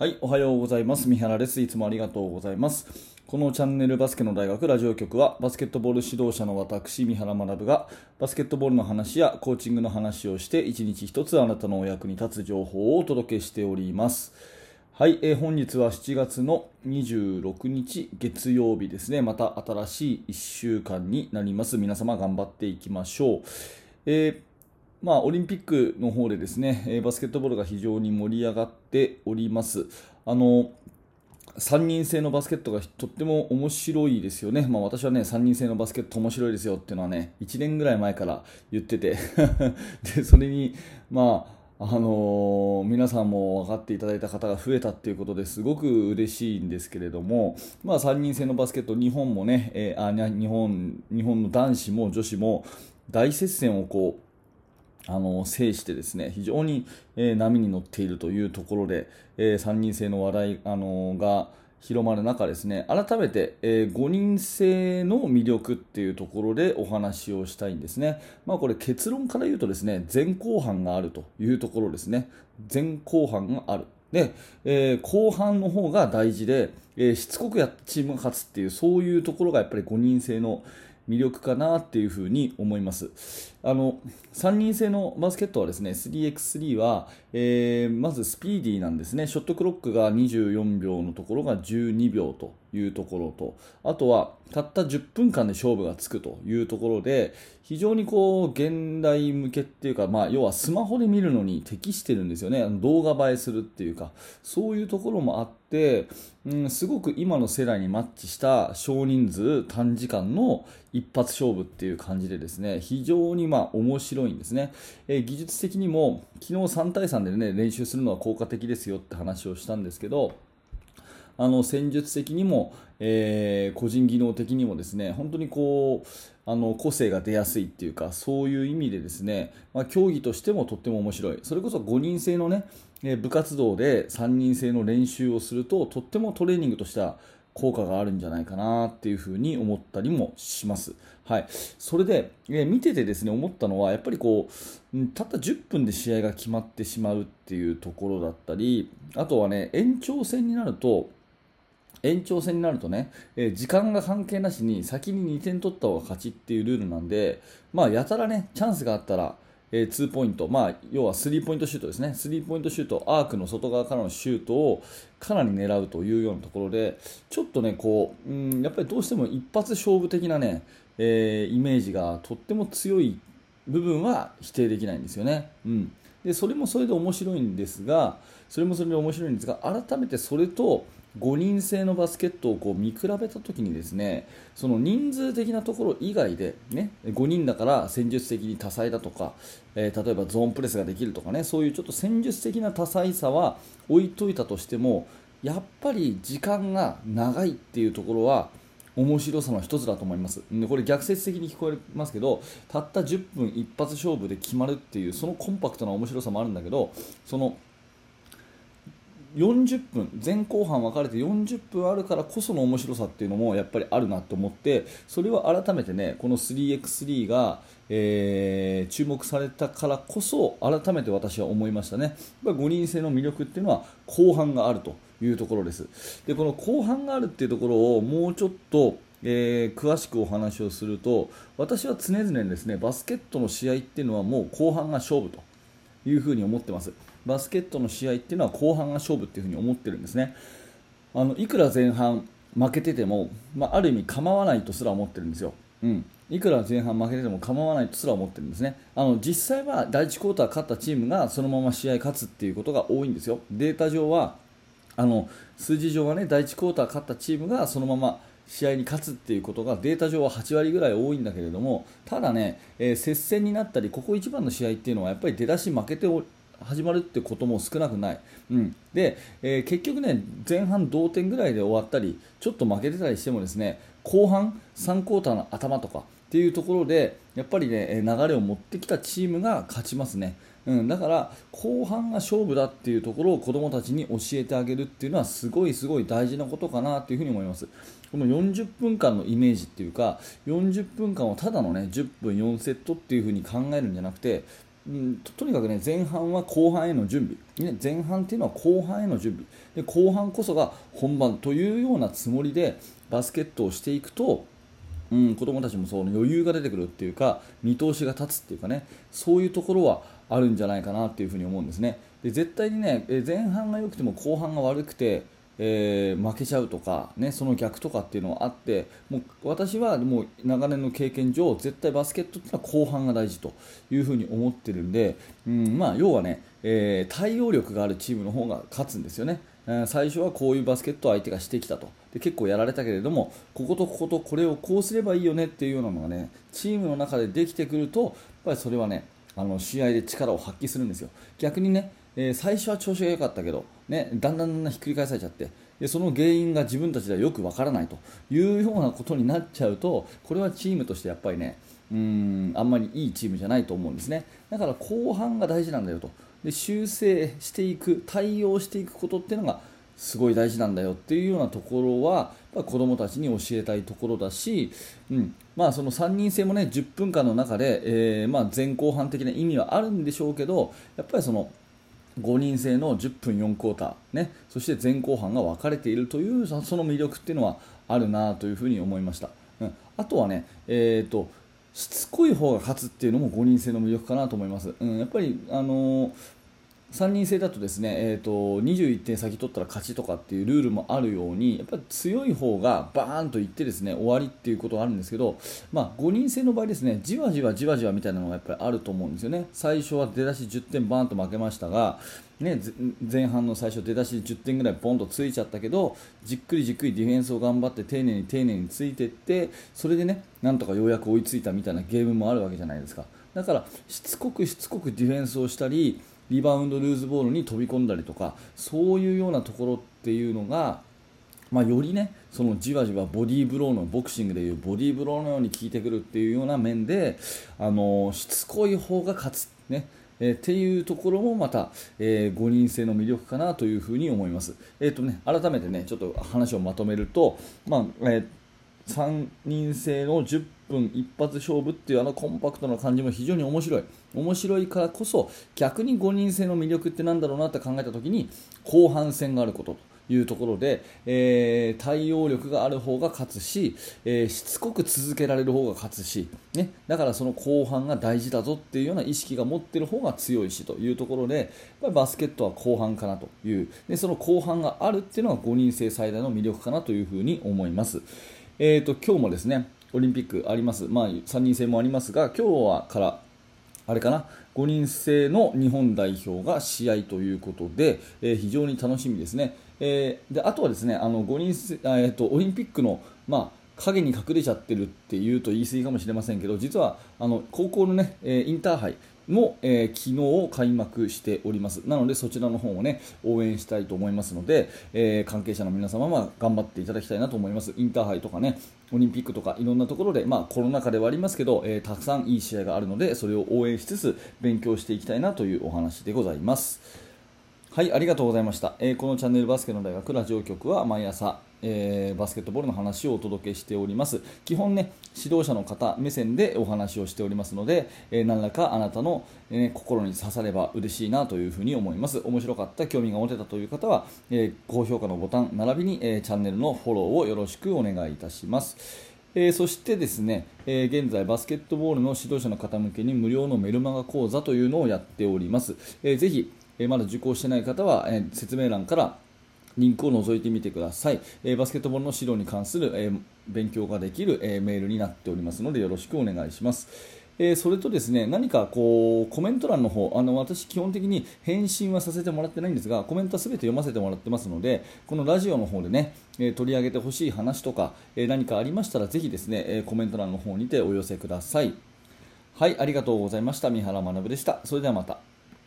はい、おはようございます。三原です。いつもありがとうございます。このチャンネルバスケの大学ラジオ局は、バスケットボール指導者の私、三原学が、バスケットボールの話やコーチングの話をして、一日一つあなたのお役に立つ情報をお届けしております。はい、えー、本日は7月の26日月曜日ですね。また新しい1週間になります。皆様頑張っていきましょう。えーまあ、オリンピックの方でですね、バスケットボールが非常に盛り上がっております。あの3人制のバスケットがとっても面白いですよね、まあ、私はね3人制のバスケット面白いですよっていうのはね1年ぐらい前から言ってて でそれに、まああのー、皆さんも分かっていただいた方が増えたっていうことですごく嬉しいんですけれども、まあ、3人制のバスケット日本もね、えー、あ日本日本の男子も女子も大接戦をこうあの制してですね非常に、えー、波に乗っているというところで、えー、3人制の話題、あのー、が広まる中ですね改めて、えー、5人制の魅力っていうところでお話をしたいんですね、まあ、これ結論から言うとですね前後半があるというところですね。前後半がある。で、えー、後半の方が大事で、えー、しつこくやチームが勝つっていうそういうところがやっぱり5人制の魅力かなっていうふうに思います。あの3人制のバスケットはですね 3x3 は、えー、まずスピーディーなんですねショットクロックが24秒のところが12秒というところとあとはたった10分間で勝負がつくというところで非常にこう現代向けっていうか、まあ、要はスマホで見るのに適してるんですよね。動画映えするっていうかそういうところもあって、うん、すごく今の世代にマッチした少人数短時間の一発勝負っていう感じでですね非常にまあ面白いんですね、えー、技術的にも昨日3対3で、ね、練習するのは効果的ですよって話をしたんですけどあの戦術的にも、えー、個人技能的にもですね本当にこうあの個性が出やすいっていうかそういう意味でですね、まあ、競技としてもとっても面白いそれこそ5人制のね部活動で3人制の練習をするととってもトレーニングとしては効果があるんじゃないかなっていうふうに思ったりもします。はい、それで、え見ててですね思ったのはやっぱりこうたった10分で試合が決まってしまうっていうところだったりあとはね延長戦になると延長戦になるとね、えー、時間が関係なしに先に2点取った方が勝ちっていうルールなんで、まあ、やたらね、チャンスがあったら、えー、2ポイント、まあ、要はスリーポイントシュートですね、スリーポイントシュート、アークの外側からのシュートをかなり狙うというようなところで、ちょっとね、こう、うん、やっぱりどうしても一発勝負的なね、えー、イメージがとっても強い部分は否定できないんですよね。うんでそれもそれで面白いんですがそれもそれで面白いんですが改めてそれと5人制のバスケットをこう見比べたときにですねその人数的なところ以外で、ね、5人だから戦術的に多彩だとか、えー、例えばゾーンプレスができるとかねそういうちょっと戦術的な多彩さは置いといたとしてもやっぱり時間が長いっていうところは面白さの一つだと思います。でこれ逆説的に聞こえますけどたった10分一発勝負で決まるっていうそのコンパクトな面白さもあるんだけどその40分前後半分かれて40分あるからこその面白さっていうのもやっぱりあるなと思ってそれを改めてねこの 3x3 が、えー、注目されたからこそ改めて私は思いましたね。5人制の魅力っていうのは後半があるというところです。でこの後半があるっていうところをもうちょっとえー、詳しくお話をすると私は常々ですねバスケットの試合っていうのはもう後半が勝負というふうに思ってます。バスケットの試合っていうのは後半が勝負っていうふうに思ってるんですね。あのいくら前半負けてても、まあ、ある意味構わないとすら思ってるんですよ、うん、いくら前半負けてても構わないとすら思ってるんですね。あの実際は第1クォーター勝ったチームがそのまま試合勝つっていうことが多いんですよ。データ上はあの数字上はね第1クォーター勝ったチームがそのまま試合に勝つっていうことがデータ上は8割ぐらい多いんだけれどもただね、えー、接戦になったりここ一番の試合っていうのはやっぱり出だし負けて始まるってことも少なくない、うん、で、えー、結局ね前半同点ぐらいで終わったりちょっと負けてたりしてもですね後半3クォーターの頭とかっていうところでやっぱりね流れを持ってきたチームが勝ちますね。うん、だから後半が勝負だっていうところを子どもたちに教えてあげるっていうのはすごいすごい大事なことかなというふに思います。この40分間のイメージっていうか40分間をただのね10分4セットっていうふに考えるんじゃなくてと、とにかくね前半は後半への準備、ね、前半っていうのは後半への準備。で後半こそが本番というようなつもりでバスケットをしていくとうん、子供たちもそう余裕が出てくるっていうか見通しが立つっていうかねそういうところはあるんじゃないかなっていうふに思うんですね。で絶対にね前半が良くても後半が悪くてえー、負けちゃうとか、ね、その逆とかっていうのはあってもう私はもう長年の経験上絶対バスケットっていうのは後半が大事というふに思ってるんで、うんまあ、要はね、えー、対応力があるチームの方が勝つんですよね。最初はこういうバスケットを相手がしてきたとで結構やられたけれどもこことこことこれをこうすればいいよねっていうようなのがねチームの中でできてくるとやっぱりそれはねあの試合で力を発揮するんですよ逆にねえー、最初は調子が良かったけど、ね、だんだんひっくり返されちゃってでその原因が自分たちではよくわからないというようなことになっちゃうとこれはチームとしてやっぱりねうんあんまりいいチームじゃないと思うんですね。だから後半が大事なんだよと。で修正していく対応していくことっていうのがすごい大事なんだよっていうようなところは子どもたちに教えたいところだし、うん。まあ、その3人制も、ね、10分間の中で、えー、まあ、前後半的な意味はあるんでしょうけどやっぱりその5人制の10分4クォーター、ね、そして前後半が分かれているというその魅力っていうのはあるなというふに思いました、うん、あとはね、えーと、しつこい方が勝つっていうのも5人制の魅力かなと思います、うん、やっぱり、あのー3人制だとですね、えーと、21点先取ったら勝ちとかっていうルールもあるようにやっぱり強い方がバーンといってですね終わりっていうことはあるんですけど、まあ、5人制の場合ですねじわじわじわじわみたいなのがやっぱりあると思うんですよね。最初は出だし10点バーンと負けましたが、ね、前半の最初出だし10点ぐらいポンとついちゃったけどじっくりじっくりディフェンスを頑張って丁寧に丁寧についていってそれでねなんとかようやく追いついたみたいなゲームもあるわけじゃないですか。だからしつこくしつこくディフェンスをしたりリバウンドルーズボールに飛び込んだりとかそういうようなところっていうのが、まあ、よりねそのじわじわボディーブローのボクシングでいうボディーブローのように効いてくるっていうような面であのしつこい方が勝つ、ねえー、っていうところもまた、えー、5人制の魅力かなというふに思います。えーとね、改めてねちょっと話をまとめると、まあえー3人制の10分一発勝負っていうあのコンパクトな感じも非常に面白い。面白いからこそ逆に5人制の魅力って何だろうなって考えた時に後半戦があることというところで、えー、対応力がある方が勝つし、えー、しつこく続けられる方が勝つし、ね、だからその後半が大事だぞっていうような意識が持ってる方が強いしというところでバスケットは後半かなという。でその後半があるっていうのが5人制最大の魅力かなというふうに思います。えーと、今日もですねオリンピックあります、まあ、3人制もありますが今日はからあれかな？5人制の日本代表が試合ということで、えー、非常に楽しみですね、えー、であとはですねあの5人制、えーと、オリンピックの、まあ、影に隠れちゃってるっていうと言い過ぎかもしれませんけど実はあの高校の、ね、えインターハイも、えー、昨日開幕しております。なのでそちらの方をね応援したいと思いますので、えー、関係者の皆様は頑張っていただきたいなと思います。インターハイとかねオリンピックとかいろんなところで、まあ、コロナ禍ではありますけど、えー、たくさんいい試合があるのでそれを応援しつつ勉強していきたいなというお話でございます。はいありがとうございました、えこのチャンネルバスケの大学ラジオ局は毎朝えー、バスケットボールの話をお届けしております。基本ね指導者の方目線でお話をしておりますので、えー、何らかあなたの、えー、心に刺されば嬉しいなというふうに思います。面白かった興味が持てたという方は、え高評価のボタン並びに、えチャンネルのフォローをよろしくお願いいたします。えー、そしてですね、えー、現在バスケットボールの指導者の方向けに無料のメルマガ講座というのをやっております、えー、ぜひ、えまだ受講してない方は、え説明欄からリンクを覗いてみてください。え、バスケットボールの指導に関する、え、勉強ができる、え、メールになっておりますのでよろしくお願いします。えそれとですね何かこうコメント欄の方あの私、基本的に返信はさせてもらってないんですがコメントは全て読ませてもらってますのでこのラジオの方でね、え取り上げてほしい話とか、え何かありましたらぜひですね、えコメント欄の方にてお寄せください。はい、ありがとうございました。三原学でした。それではまた。